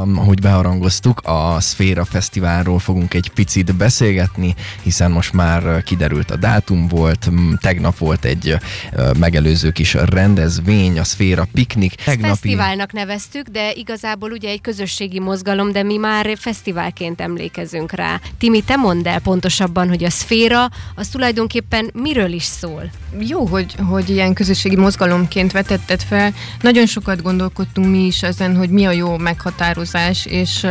Ahogy beharangoztuk, a Szféra Fesztiválról fogunk egy picit beszélgetni, hiszen most már kiderült a dátum volt, tegnap volt egy megelőző kis rendezvény, a Szféra Piknik. Tegnapi... Fesztiválnak neveztük, de igazából ugye egy közösségi mozgalom, de mi már fesztiválként emlékezünk rá. Timi, te mondd el pontosabban, hogy a Szféra az tulajdonképpen miről is szól? Jó, hogy, hogy ilyen közösségi mozgalomként vetetted fel. Nagyon sokat gondolkodtunk mi is ezen, hogy mi a jó meghatározás, és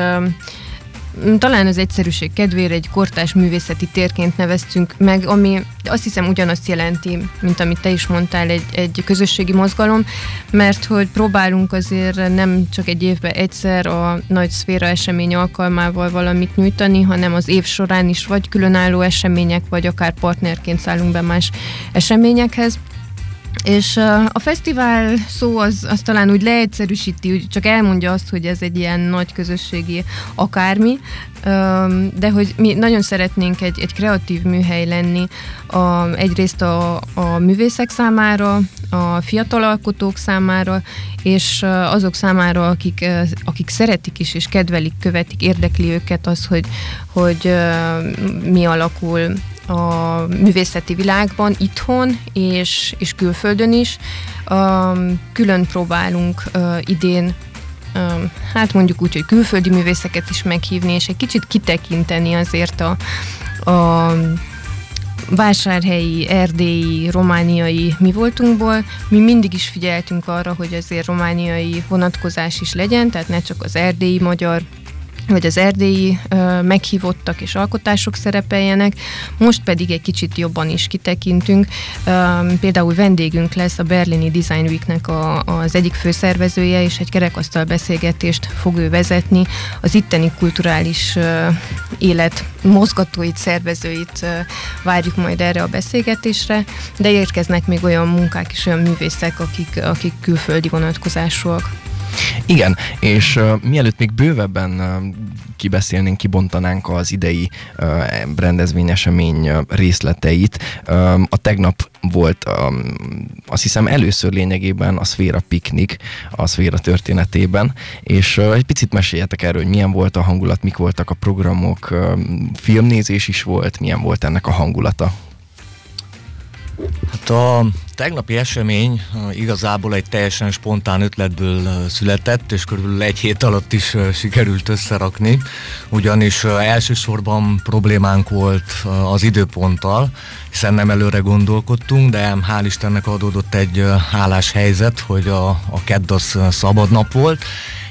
talán az egyszerűség kedvére egy kortás művészeti térként neveztünk meg, ami azt hiszem ugyanazt jelenti, mint amit te is mondtál, egy, egy közösségi mozgalom, mert hogy próbálunk azért nem csak egy évben egyszer a nagy szféra esemény alkalmával valamit nyújtani, hanem az év során is vagy különálló események, vagy akár partnerként szállunk be más eseményekhez. És a fesztivál szó az, az talán úgy leegyszerűsíti, úgy csak elmondja azt, hogy ez egy ilyen nagy közösségi akármi, de hogy mi nagyon szeretnénk egy, egy kreatív műhely lenni, a, egyrészt a, a művészek számára, a fiatal alkotók számára, és azok számára, akik, akik szeretik is, és kedvelik, követik, érdekli őket az, hogy, hogy mi alakul a művészeti világban, itthon és, és külföldön is. Um, külön próbálunk uh, idén um, hát mondjuk úgy, hogy külföldi művészeket is meghívni, és egy kicsit kitekinteni azért a, a vásárhelyi, erdélyi, romániai mi voltunkból. Mi mindig is figyeltünk arra, hogy azért romániai vonatkozás is legyen, tehát ne csak az erdélyi magyar vagy az erdélyi ö, meghívottak és alkotások szerepeljenek, most pedig egy kicsit jobban is kitekintünk. Ö, például vendégünk lesz a Berlini Design Weeknek a, az egyik főszervezője, és egy kerekasztal beszélgetést fog ő vezetni. Az itteni kulturális ö, élet mozgatóit, szervezőit várjuk majd erre a beszélgetésre, de érkeznek még olyan munkák és olyan művészek, akik, akik külföldi vonatkozásúak. Igen, és uh, mielőtt még bővebben uh, kibeszélnénk, kibontanánk az idei uh, rendezvényesemény uh, részleteit, uh, a tegnap volt um, azt hiszem először lényegében a Szféra Piknik a Szféra történetében, és uh, egy picit meséljetek erről, hogy milyen volt a hangulat, mik voltak a programok, uh, filmnézés is volt, milyen volt ennek a hangulata. Hát a tegnapi esemény igazából egy teljesen spontán ötletből született, és körülbelül egy hét alatt is sikerült összerakni, ugyanis elsősorban problémánk volt az időponttal, hiszen nem előre gondolkodtunk, de hál' Istennek adódott egy álláshelyzet, hogy a, a kedd az szabad nap volt,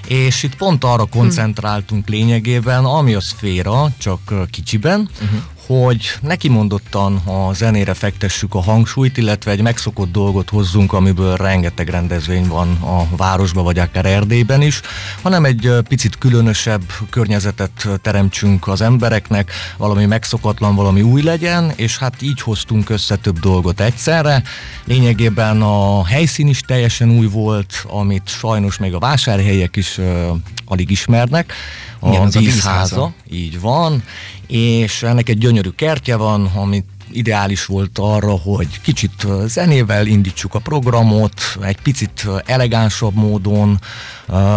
és itt pont arra koncentráltunk lényegében, ami a szféra, csak kicsiben, uh-huh hogy neki mondottan a zenére fektessük a hangsúlyt, illetve egy megszokott dolgot hozzunk, amiből rengeteg rendezvény van a városban, vagy akár Erdélyben is, hanem egy picit különösebb környezetet teremtsünk az embereknek, valami megszokatlan, valami új legyen, és hát így hoztunk össze több dolgot egyszerre. Lényegében a helyszín is teljesen új volt, amit sajnos még a vásárhelyek is uh, alig ismernek, a, Igen, vízháza, a vízháza, így van, és ennek egy gyönyörű kertje van, amit ideális volt arra, hogy kicsit zenével indítsuk a programot, egy picit elegánsabb módon,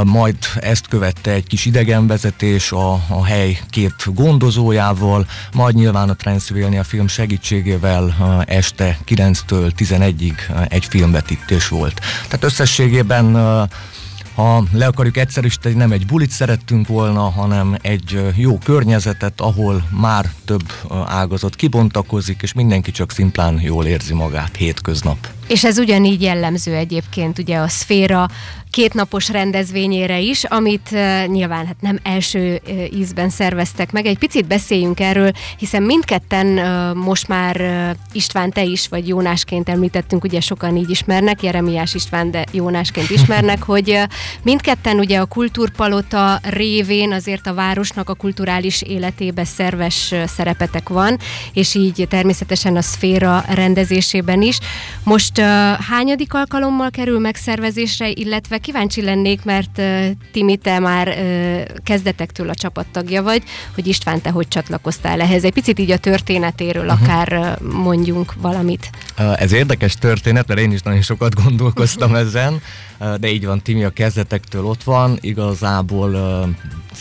majd ezt követte egy kis idegenvezetés a, a hely két gondozójával, majd nyilván a Transylvania film segítségével este 9-től 11-ig egy filmvetítés volt. Tehát összességében ha le akarjuk egyszerűsíteni, nem egy bulit szerettünk volna, hanem egy jó környezetet, ahol már több ágazat kibontakozik, és mindenki csak szimplán jól érzi magát hétköznap. És ez ugyanígy jellemző egyébként ugye a szféra kétnapos rendezvényére is, amit uh, nyilván hát nem első uh, ízben szerveztek meg. Egy picit beszéljünk erről, hiszen mindketten uh, most már István, te is, vagy Jónásként említettünk, ugye sokan így ismernek, Jeremiás István, de Jónásként ismernek, hogy mindketten ugye a kultúrpalota révén azért a városnak a kulturális életébe szerves szerepetek van, és így természetesen a szféra rendezésében is. Most hányadik alkalommal kerül megszervezésre, illetve kíváncsi lennék, mert Timi, te már kezdetektől a csapattagja vagy, hogy István, te hogy csatlakoztál ehhez? Egy picit így a történetéről uh-huh. akár mondjunk valamit. Ez érdekes történet, mert én is nagyon sokat gondolkoztam ezen, de így van, Timi a kezdetektől ott van, igazából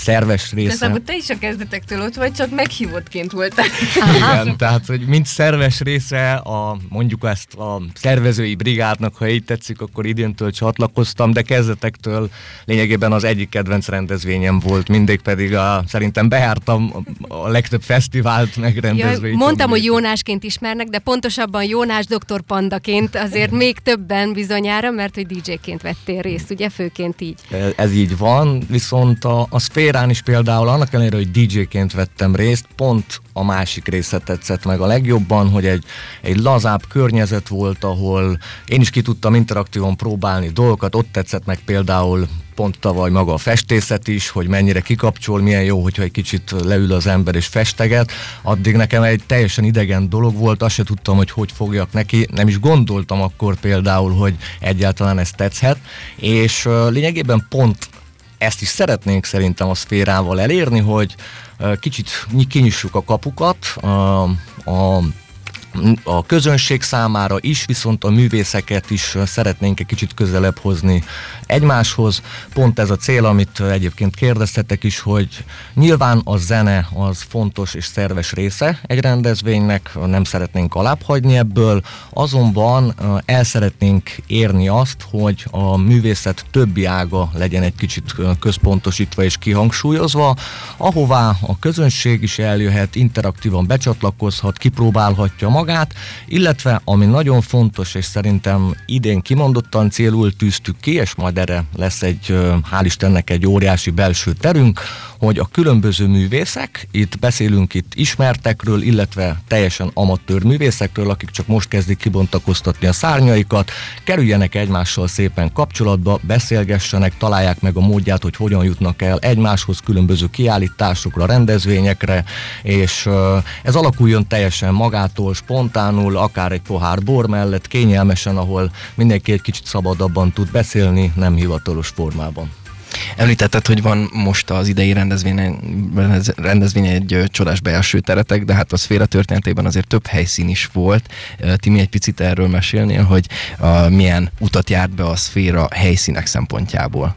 szerves része. Igazából te is a kezdetektől ott vagy, csak meghívottként voltál. Igen, tehát, hogy mint szerves része a, mondjuk ezt a szervezői brigádnak, ha így tetszik, akkor idéntől csatlakoztam, de kezdetektől lényegében az egyik kedvenc rendezvényem volt, mindig pedig a, szerintem behártam a legtöbb fesztivált megrendezvényt. Ja, mondtam, hogy Jónásként ismernek, de pontosabban Jónás doktor Pandaként azért még többen bizonyára, mert hogy DJ-ként vettél részt, ugye főként így. Ez, így van, viszont a, a szférán is például annak ellenére, hogy DJ-ként vettem részt, pont a másik része tetszett meg a legjobban, hogy egy, egy lazább környezet volt, ahol én is ki tudtam interaktívan próbálni dolgokat, ott tetszett meg például pont tavaly maga a festészet is, hogy mennyire kikapcsol, milyen jó, hogyha egy kicsit leül az ember és festeget. Addig nekem egy teljesen idegen dolog volt, azt se tudtam, hogy hogy fogjak neki, nem is gondoltam akkor például, hogy egyáltalán ez tetszhet, és lényegében pont ezt is szeretnénk szerintem a szférával elérni, hogy kicsit kinyissuk a kapukat a, a a közönség számára is, viszont a művészeket is szeretnénk egy kicsit közelebb hozni egymáshoz. Pont ez a cél, amit egyébként kérdeztetek is, hogy nyilván a zene az fontos és szerves része egy rendezvénynek, nem szeretnénk alábbhagyni ebből, azonban el szeretnénk érni azt, hogy a művészet többi ága legyen egy kicsit központosítva és kihangsúlyozva, ahová a közönség is eljöhet, interaktívan becsatlakozhat, kipróbálhatja magát, illetve ami nagyon fontos, és szerintem idén kimondottan célul tűztük ki, és majd erre lesz egy, hál' Istennek egy óriási belső terünk, hogy a különböző művészek, itt beszélünk itt ismertekről, illetve teljesen amatőr művészekről, akik csak most kezdik kibontakoztatni a szárnyaikat, kerüljenek egymással szépen kapcsolatba, beszélgessenek, találják meg a módját, hogy hogyan jutnak el egymáshoz különböző kiállításokra, rendezvényekre, és ez alakuljon teljesen magától, spontánul, akár egy pohár bor mellett, kényelmesen, ahol mindenki egy kicsit szabadabban tud beszélni, nem hivatalos formában. Említetted, hogy van most az idei rendezvény, rendezvény egy csodás belső teretek, de hát a szféra történetében azért több helyszín is volt. Timi, egy picit erről mesélnél, hogy uh, milyen utat járt be a szféra helyszínek szempontjából?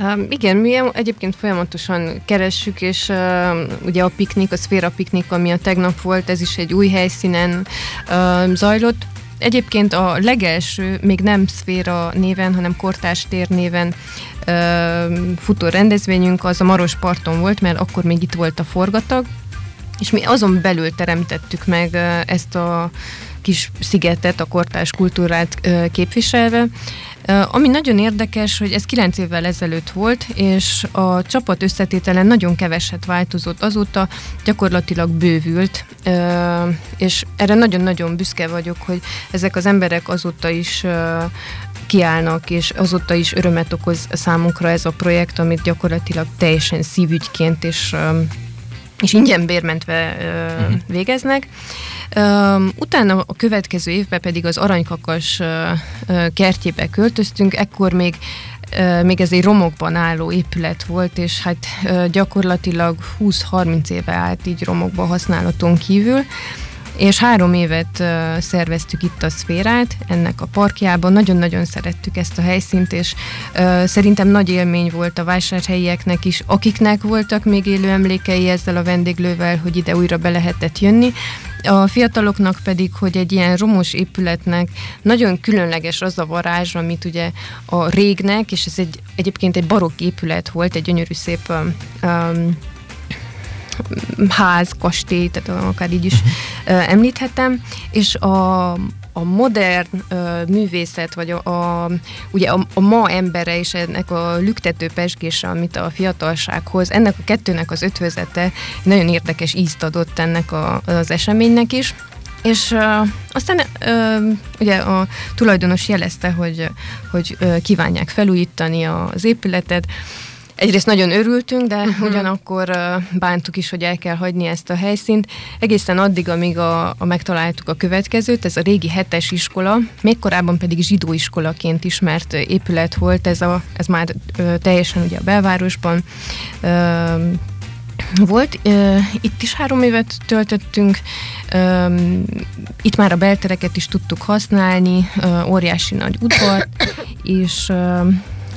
Um, igen, mi egyébként folyamatosan keressük, és uh, ugye a piknik, a szféra piknik, ami a tegnap volt, ez is egy új helyszínen uh, zajlott. Egyébként a legelső, még nem szféra néven, hanem kortás tér néven futó rendezvényünk az a Maros parton volt, mert akkor még itt volt a forgatag, és mi azon belül teremtettük meg ezt a kis szigetet, a kortás kultúrát képviselve, ami nagyon érdekes, hogy ez 9 évvel ezelőtt volt, és a csapat összetételen nagyon keveset változott azóta, gyakorlatilag bővült, és erre nagyon-nagyon büszke vagyok, hogy ezek az emberek azóta is kiállnak, és azóta is örömet okoz számunkra ez a projekt, amit gyakorlatilag teljesen szívügyként és és ingyen bérmentve uh-huh. végeznek. Utána a következő évben pedig az Aranykakas kertjébe költöztünk, ekkor még még ez egy romokban álló épület volt, és hát gyakorlatilag 20-30 éve állt így romokban használaton kívül, és három évet szerveztük itt a szférát, ennek a parkjában. Nagyon-nagyon szerettük ezt a helyszínt, és szerintem nagy élmény volt a vásárhelyieknek is, akiknek voltak még élő emlékei ezzel a vendéglővel, hogy ide újra be lehetett jönni. A fiataloknak pedig, hogy egy ilyen romos épületnek nagyon különleges az a varázs, amit ugye a régnek, és ez egy, egyébként egy barokk épület volt, egy gyönyörű szép um, ház, kastély, tehát akár így is uh, említhetem, és a, a modern uh, művészet, vagy a, a, ugye a, a ma embere és ennek a lüktető pesgése, amit a fiatalsághoz, ennek a kettőnek az ötvözete nagyon érdekes ízt adott ennek a, az eseménynek is. És uh, aztán uh, ugye a tulajdonos jelezte, hogy, hogy uh, kívánják felújítani az épületet, egyrészt nagyon örültünk, de uh-huh. ugyanakkor bántuk is, hogy el kell hagyni ezt a helyszínt. Egészen addig, amíg a, a megtaláltuk a következőt, ez a régi hetes iskola, még korábban pedig zsidó iskolaként ismert épület volt, ez, a, ez már teljesen ugye a belvárosban volt. Itt is három évet töltöttünk, itt már a beltereket is tudtuk használni, óriási nagy udvar, és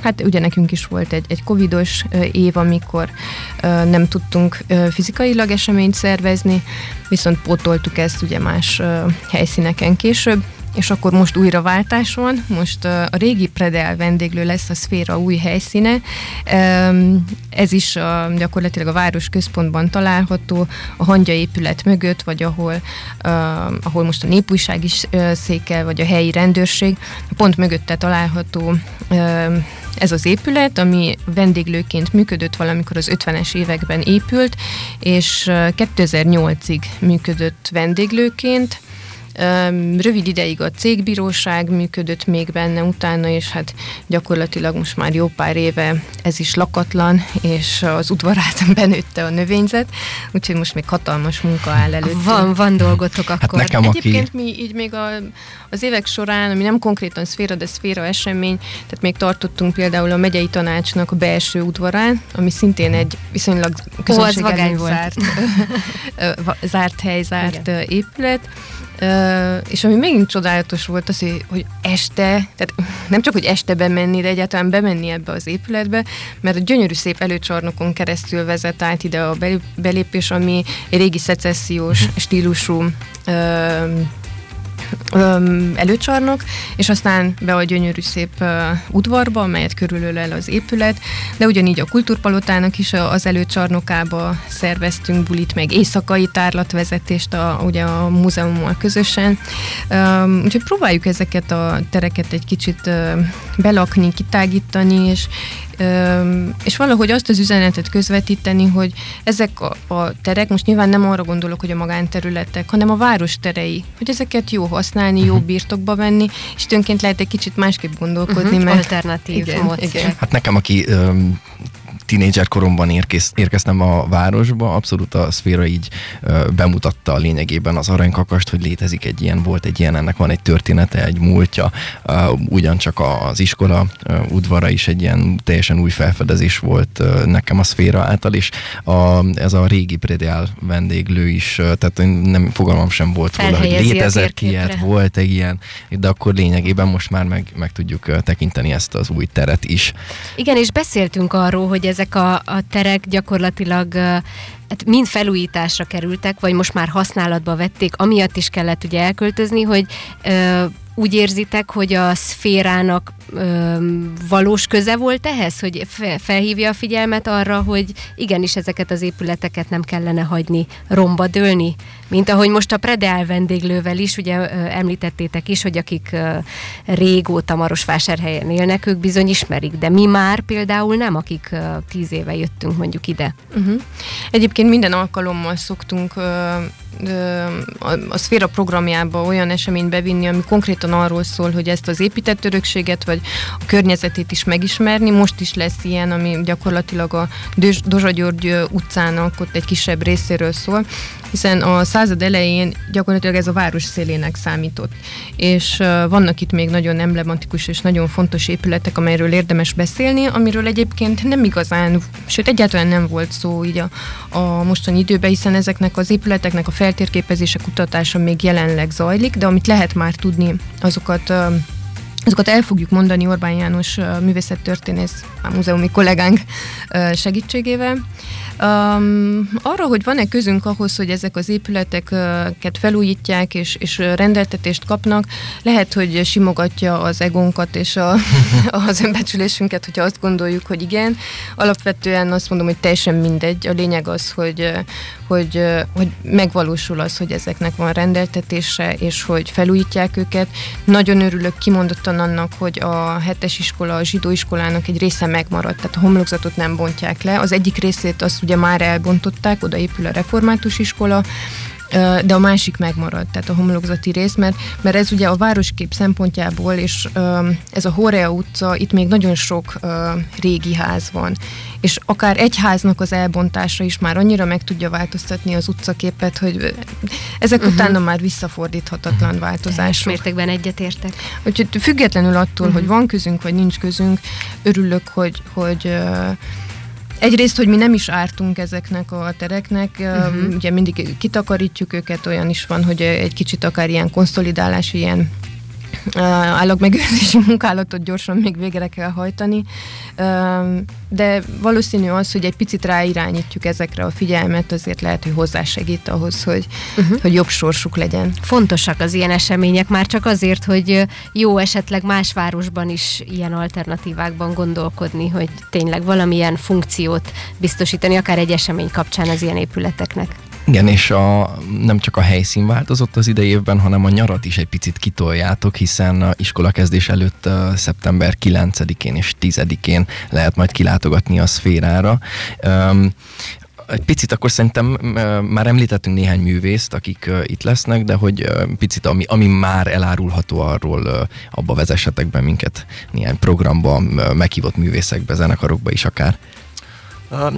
Hát ugye nekünk is volt egy, egy covidos év, amikor nem tudtunk fizikailag eseményt szervezni, viszont pótoltuk ezt ugye más helyszíneken később, és akkor most újra váltás van, most a régi Predel vendéglő lesz a szféra új helyszíne, ez is gyakorlatilag a város központban található, a hangya épület mögött, vagy ahol, ahol most a népújság is székel, vagy a helyi rendőrség, pont mögötte található ez az épület, ami vendéglőként működött valamikor az 50-es években épült, és 2008-ig működött vendéglőként, Rövid ideig a cégbíróság működött még benne utána, és hát gyakorlatilag most már jó pár éve ez is lakatlan, és az udvarát benőtte a növényzet, úgyhogy most még hatalmas munka áll előtt. Van, van dolgotok hát akkor. Hát nekem, Egyébként aki... mi így még a, az évek során, ami nem konkrétan szféra, de szféra esemény, tehát még tartottunk például a megyei tanácsnak a belső udvarán, ami szintén egy viszonylag közönségen zárt, zárt hely, zárt Igen. épület, És ami megint csodálatos volt az, hogy este, tehát nem csak, hogy este bemenni, de egyáltalán bemenni ebbe az épületbe, mert a gyönyörű szép előcsarnokon keresztül vezet át ide a belépés, ami egy régi szecessziós stílusú uh, előcsarnok, és aztán be a gyönyörű szép udvarba, amelyet körülölel az épület, de ugyanígy a kultúrpalotának is az előcsarnokába szerveztünk bulit, meg éjszakai tárlatvezetést a, ugye a múzeummal közösen. Úgyhogy próbáljuk ezeket a tereket egy kicsit belakni, kitágítani, és, és valahogy azt az üzenetet közvetíteni, hogy ezek a, a terek, most nyilván nem arra gondolok, hogy a magánterületek, hanem a város terei, hogy ezeket jó használni, uh-huh. jó mhm. birtokba venni, és tönként lehet egy kicsit másképp gondolkodni. Uh-huh. Mert, Alternatív igen, igen. Hát nekem, aki um, tínédzser koromban érkész, érkeztem a városba, abszolút a szféra így ö, bemutatta a lényegében az aranykakast, hogy létezik egy ilyen, volt egy ilyen, ennek van egy története, egy múltja, ö, ugyancsak az iskola ö, udvara is egy ilyen teljesen új felfedezés volt ö, nekem a szféra által, és a, ez a régi Predel vendéglő is, ö, tehát nem fogalmam sem volt róla, hogy létezett ilyet, volt egy ilyen, de akkor lényegében most már meg, meg tudjuk tekinteni ezt az új teret is. Igen, és beszéltünk arról, hogy ezek a, a terek gyakorlatilag hát mind felújításra kerültek, vagy most már használatba vették, amiatt is kellett ugye elköltözni, hogy ö, úgy érzitek, hogy a szférának ö, valós köze volt ehhez, hogy felhívja a figyelmet arra, hogy igenis ezeket az épületeket nem kellene hagyni romba dőlni, mint ahogy most a Predeál vendéglővel is, ugye említettétek is, hogy akik régóta Marosvásárhelyen élnek, ők bizony ismerik, de mi már például nem, akik tíz éve jöttünk mondjuk ide. Uh-huh. Egyébként minden alkalommal szoktunk a szféra programjába olyan eseményt bevinni, ami konkrétan arról szól, hogy ezt az épített örökséget, vagy a környezetét is megismerni. Most is lesz ilyen, ami gyakorlatilag a Dozsa György utcának ott egy kisebb részéről szól, hiszen a század elején gyakorlatilag ez a város szélének számított. És vannak itt még nagyon emblematikus és nagyon fontos épületek, amelyről érdemes beszélni, amiről egyébként nem igazán, sőt egyáltalán nem volt szó így a, a mostani időben, hiszen ezeknek az épületeknek a feltérképezése, kutatása még jelenleg zajlik, de amit lehet már tudni, azokat Azokat el fogjuk mondani Orbán János művészettörténész, a múzeumi kollégánk segítségével. Um, arra, hogy van-e közünk ahhoz, hogy ezek az épületeket felújítják és, és rendeltetést kapnak, lehet, hogy simogatja az egónkat és a, az önbecsülésünket, hogyha azt gondoljuk, hogy igen. Alapvetően azt mondom, hogy teljesen mindegy. A lényeg az, hogy, hogy, hogy megvalósul az, hogy ezeknek van rendeltetése, és hogy felújítják őket. Nagyon örülök kimondottan annak, hogy a hetes iskola, a zsidó iskolának egy része megmaradt, tehát a homlokzatot nem bontják le. Az egyik részét azt ugye már elbontották, oda épül a református iskola, de a másik megmaradt, tehát a homlokzati rész, mert, mert ez ugye a városkép szempontjából, és ez a Horea utca, itt még nagyon sok régi ház van, és akár egy háznak az elbontása is már annyira meg tudja változtatni az utcaképet, hogy ezek uh-huh. utána már visszafordíthatatlan változások. mértékben egyetértek. Úgyhogy függetlenül attól, uh-huh. hogy van közünk, vagy nincs közünk, örülök, hogy, hogy Egyrészt, hogy mi nem is ártunk ezeknek a tereknek, uh-huh. ugye mindig kitakarítjuk őket, olyan is van, hogy egy kicsit akár ilyen konszolidálás, ilyen állagmegőrzési munkálatot gyorsan még végre kell hajtani, de valószínű az, hogy egy picit ráirányítjuk ezekre a figyelmet, azért lehet, hogy hozzásegít ahhoz, hogy, uh-huh. hogy jobb sorsuk legyen. Fontosak az ilyen események már csak azért, hogy jó esetleg más városban is ilyen alternatívákban gondolkodni, hogy tényleg valamilyen funkciót biztosítani, akár egy esemény kapcsán az ilyen épületeknek. Igen, és a, nem csak a helyszín változott az idei évben, hanem a nyarat is egy picit kitoljátok, hiszen a iskolakezdés előtt uh, szeptember 9-én és 10-én lehet majd kilátogatni a szférára. Um, egy picit akkor szerintem már említettünk néhány művészt, akik itt lesznek, de hogy picit ami, ami már elárulható arról, abba vezessetek be minket néhány programba, meghívott művészekbe, zenekarokba is akár.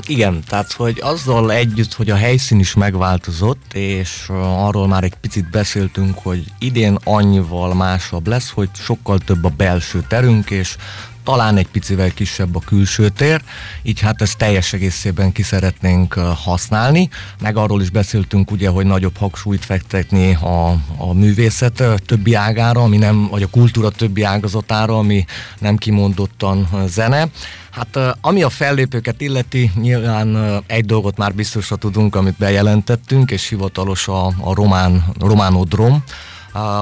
Igen, tehát hogy azzal együtt, hogy a helyszín is megváltozott, és arról már egy picit beszéltünk, hogy idén annyival másabb lesz, hogy sokkal több a belső terünk, és talán egy picivel kisebb a külső tér, így hát ezt teljes egészében ki szeretnénk használni, meg arról is beszéltünk ugye, hogy nagyobb hangsúlyt fektetni a, a művészet többi ágára, ami nem, vagy a kultúra többi ágazatára, ami nem kimondottan zene. Hát ami a fellépőket illeti, nyilván egy dolgot már biztosra tudunk, amit bejelentettünk, és hivatalos a, a román, románodrom,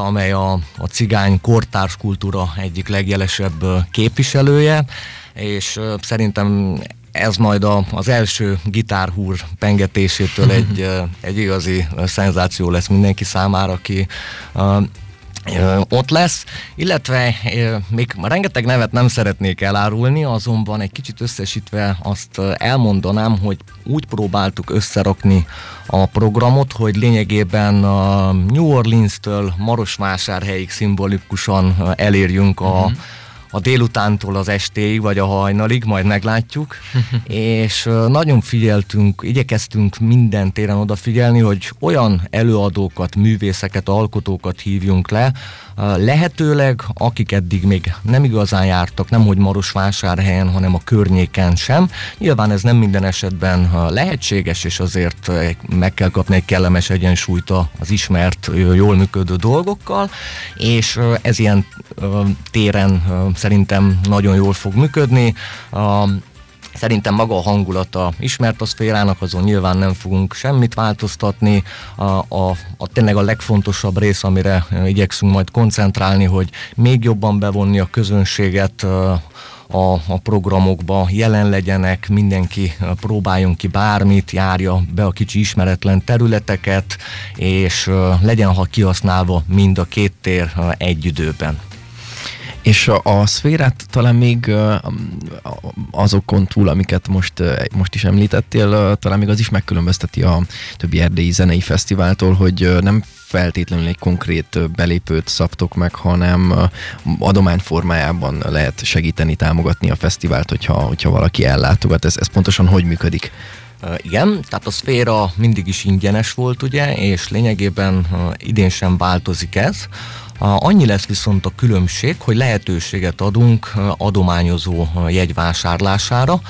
amely a, a cigány kortárs kultúra egyik legjelesebb képviselője, és szerintem ez majd a, az első gitárhúr pengetésétől egy, egy igazi szenzáció lesz mindenki számára, aki ott lesz, illetve még rengeteg nevet nem szeretnék elárulni, azonban egy kicsit összesítve azt elmondanám, hogy úgy próbáltuk összerakni a programot, hogy lényegében a New Orleans-től Marosvásárhelyig szimbolikusan elérjünk a uh-huh a délutántól az estéig, vagy a hajnalig, majd meglátjuk, és nagyon figyeltünk, igyekeztünk minden téren odafigyelni, hogy olyan előadókat, művészeket, alkotókat hívjunk le, lehetőleg, akik eddig még nem igazán jártak, nem hogy Marosvásárhelyen, hanem a környéken sem. Nyilván ez nem minden esetben lehetséges, és azért meg kell kapni egy kellemes egyensúlyt az ismert, jól működő dolgokkal, és ez ilyen téren szerintem nagyon jól fog működni. Szerintem maga a hangulata ismert a szférának, azon nyilván nem fogunk semmit változtatni. A, a, a tényleg a legfontosabb rész, amire igyekszünk majd koncentrálni, hogy még jobban bevonni a közönséget a, a programokba, jelen legyenek, mindenki próbáljon ki bármit, járja be a kicsi ismeretlen területeket, és legyen ha kihasználva mind a két tér egy időben. És a, a szférát talán még azokon túl, amiket most, most is említettél, talán még az is megkülönbözteti a többi erdélyi zenei fesztiváltól, hogy nem feltétlenül egy konkrét belépőt szabtok meg, hanem adomány formájában lehet segíteni, támogatni a fesztivált, hogyha, hogyha valaki ellátogat. Ez, ez pontosan hogy működik? Igen, tehát a szféra mindig is ingyenes volt, ugye, és lényegében idén sem változik ez. Annyi lesz viszont a különbség, hogy lehetőséget adunk adományozó jegyvásárlására,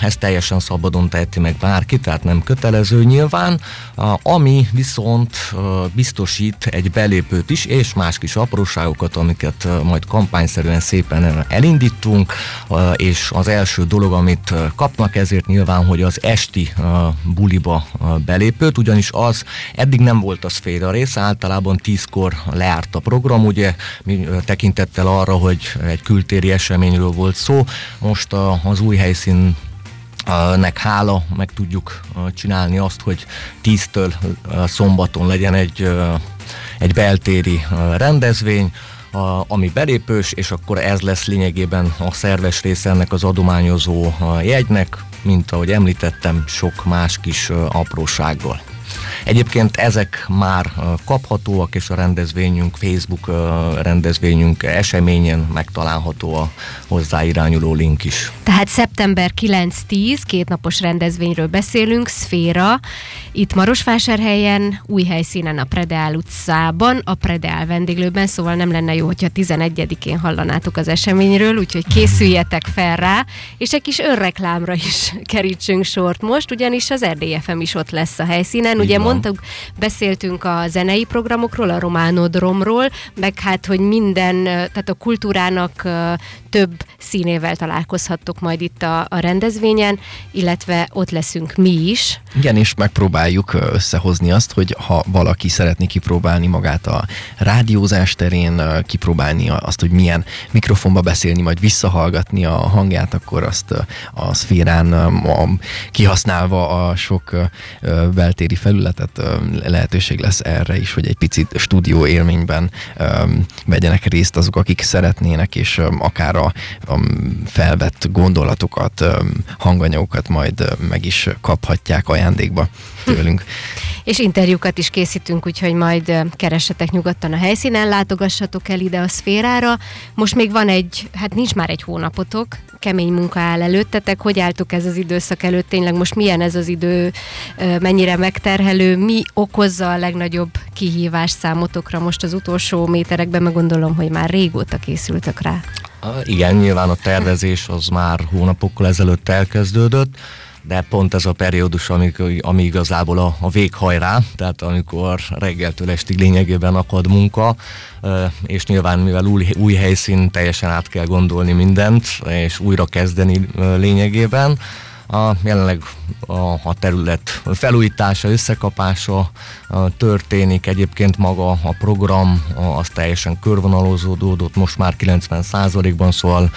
ezt teljesen szabadon teheti meg bárki, tehát nem kötelező nyilván, ami viszont biztosít egy belépőt is, és más kis apróságokat, amiket majd kampányszerűen szépen elindítunk, és az első dolog, amit kapnak ezért nyilván, hogy az esti buliba belépőt, ugyanis az eddig nem volt a szféra része, általában tízkor leárt a program, ugye mi tekintettel arra, hogy egy kültéri eseményről volt szó, most az új helyszín nek hála meg tudjuk csinálni azt, hogy 10-től szombaton legyen egy, egy beltéri rendezvény, ami belépős, és akkor ez lesz lényegében a szerves része ennek az adományozó jegynek, mint ahogy említettem, sok más kis aprósággal. Egyébként ezek már kaphatóak, és a rendezvényünk, Facebook rendezvényünk eseményen megtalálható a hozzáirányuló link is. Tehát szeptember 9-10, kétnapos rendezvényről beszélünk, Szféra, itt Marosvásárhelyen, új helyszínen a Predeál utcában, a Predeál vendéglőben, szóval nem lenne jó, hogyha 11-én hallanátok az eseményről, úgyhogy készüljetek fel rá, és egy kis önreklámra is kerítsünk sort most, ugyanis az RDFM is ott lesz a helyszínen. Ugye mondtuk, beszéltünk a zenei programokról, a románodromról, meg hát, hogy minden, tehát a kultúrának több színével találkozhattok majd itt a, a rendezvényen, illetve ott leszünk mi is. Igen, és megpróbáljuk összehozni azt, hogy ha valaki szeretné kipróbálni magát a rádiózás terén, kipróbálni azt, hogy milyen mikrofonba beszélni, majd visszahallgatni a hangját, akkor azt a szférán kihasználva a sok beltéri felületet lehetőség lesz erre is, hogy egy picit stúdió élményben vegyenek részt azok, akik szeretnének, és akár a a, felvett gondolatokat, hanganyagokat majd meg is kaphatják ajándékba tőlünk. És interjúkat is készítünk, úgyhogy majd keressetek nyugodtan a helyszínen, látogassatok el ide a szférára. Most még van egy, hát nincs már egy hónapotok, kemény munka áll előttetek, hogy álltok ez az időszak előtt, tényleg most milyen ez az idő, mennyire megterhelő, mi okozza a legnagyobb kihívás számotokra most az utolsó méterekben, meg gondolom, hogy már régóta készültök rá. Igen, nyilván a tervezés az már hónapokkal ezelőtt elkezdődött, de pont ez a periódus, ami, ami igazából a, a véghajrá, tehát amikor reggeltől estig lényegében akad munka, és nyilván mivel új, új helyszín, teljesen át kell gondolni mindent, és újra kezdeni lényegében, a, jelenleg a, a terület felújítása, összekapása a, történik, egyébként maga a program a, az teljesen körvonalozódott, most már 90%-ban, szóval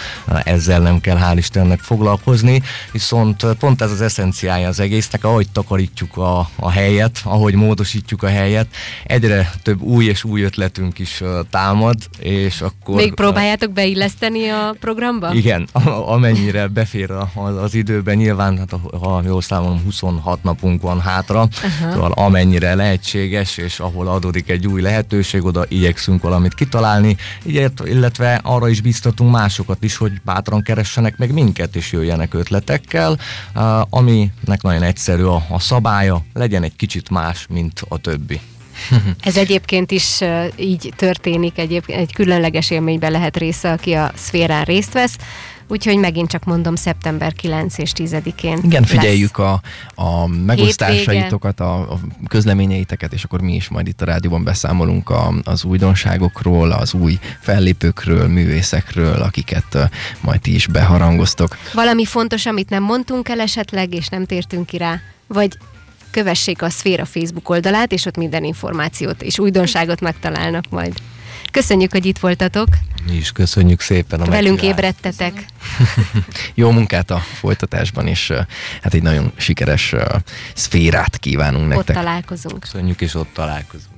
ezzel nem kell hál' Istennek foglalkozni, viszont pont ez az eszenciája az egésznek, ahogy takarítjuk a, a helyet, ahogy módosítjuk a helyet, egyre több új és új ötletünk is támad, és akkor... Még próbáljátok beilleszteni a programba? Igen, amennyire befér az, az időben, nyilván nyilván, hát ha jól számolom, 26 napunk van hátra, uh-huh. szóval amennyire lehetséges, és ahol adódik egy új lehetőség, oda igyekszünk valamit kitalálni, illetve arra is biztatunk másokat is, hogy bátran keressenek meg minket, és jöjjenek ötletekkel, aminek nagyon egyszerű a, a szabálya, legyen egy kicsit más, mint a többi. Ez egyébként is így történik, egyébként egy különleges élményben lehet része, aki a szférán részt vesz. Úgyhogy megint csak mondom, szeptember 9 és 10-én. Igen, figyeljük a, a megosztásaitokat, a, a közleményeiteket, és akkor mi is majd itt a rádióban beszámolunk a, az újdonságokról, az új fellépőkről, művészekről, akiket majd ti is beharangoztok. Valami fontos, amit nem mondtunk el esetleg, és nem tértünk ki rá? Vagy kövessék a Szféra Facebook oldalát, és ott minden információt és újdonságot megtalálnak majd. Köszönjük, hogy itt voltatok. Mi is köszönjük szépen a Velünk ébredtetek. Jó munkát a folytatásban, és hát egy nagyon sikeres szférát kívánunk nektek. Ott találkozunk. Köszönjük, és ott találkozunk.